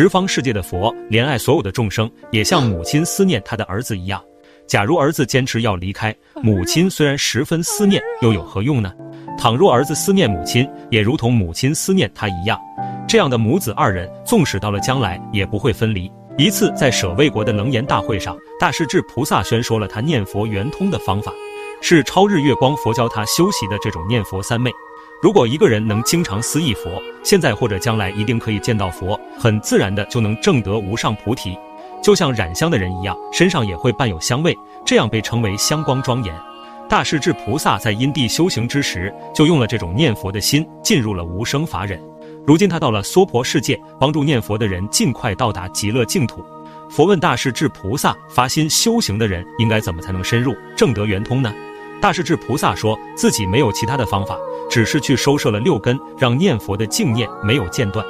十方世界的佛怜爱所有的众生，也像母亲思念他的儿子一样。假如儿子坚持要离开，母亲虽然十分思念，又有何用呢？倘若儿子思念母亲，也如同母亲思念他一样，这样的母子二人，纵使到了将来，也不会分离。一次在舍卫国的楞严大会上，大势至菩萨宣说了他念佛圆通的方法，是超日月光佛教他修习的这种念佛三昧。如果一个人能经常思忆佛，现在或者将来一定可以见到佛，很自然的就能证得无上菩提。就像染香的人一样，身上也会伴有香味，这样被称为香光庄严。大势至菩萨在因地修行之时，就用了这种念佛的心，进入了无生法忍。如今他到了娑婆世界，帮助念佛的人尽快到达极乐净土。佛问大势至菩萨：发心修行的人应该怎么才能深入正得圆通呢？大势至菩萨说自己没有其他的方法。只是去收摄了六根，让念佛的净念没有间断。